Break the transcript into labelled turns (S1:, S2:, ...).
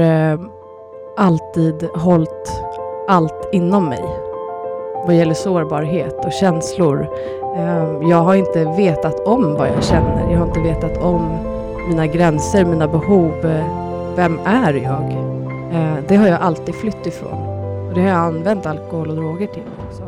S1: eh, alltid hållit allt inom mig vad gäller sårbarhet och känslor. Eh, jag har inte vetat om vad jag känner. Jag har inte vetat om mina gränser, mina behov. Eh, vem är jag? Eh, det har jag alltid flytt ifrån. Och det har jag använt alkohol och droger till också.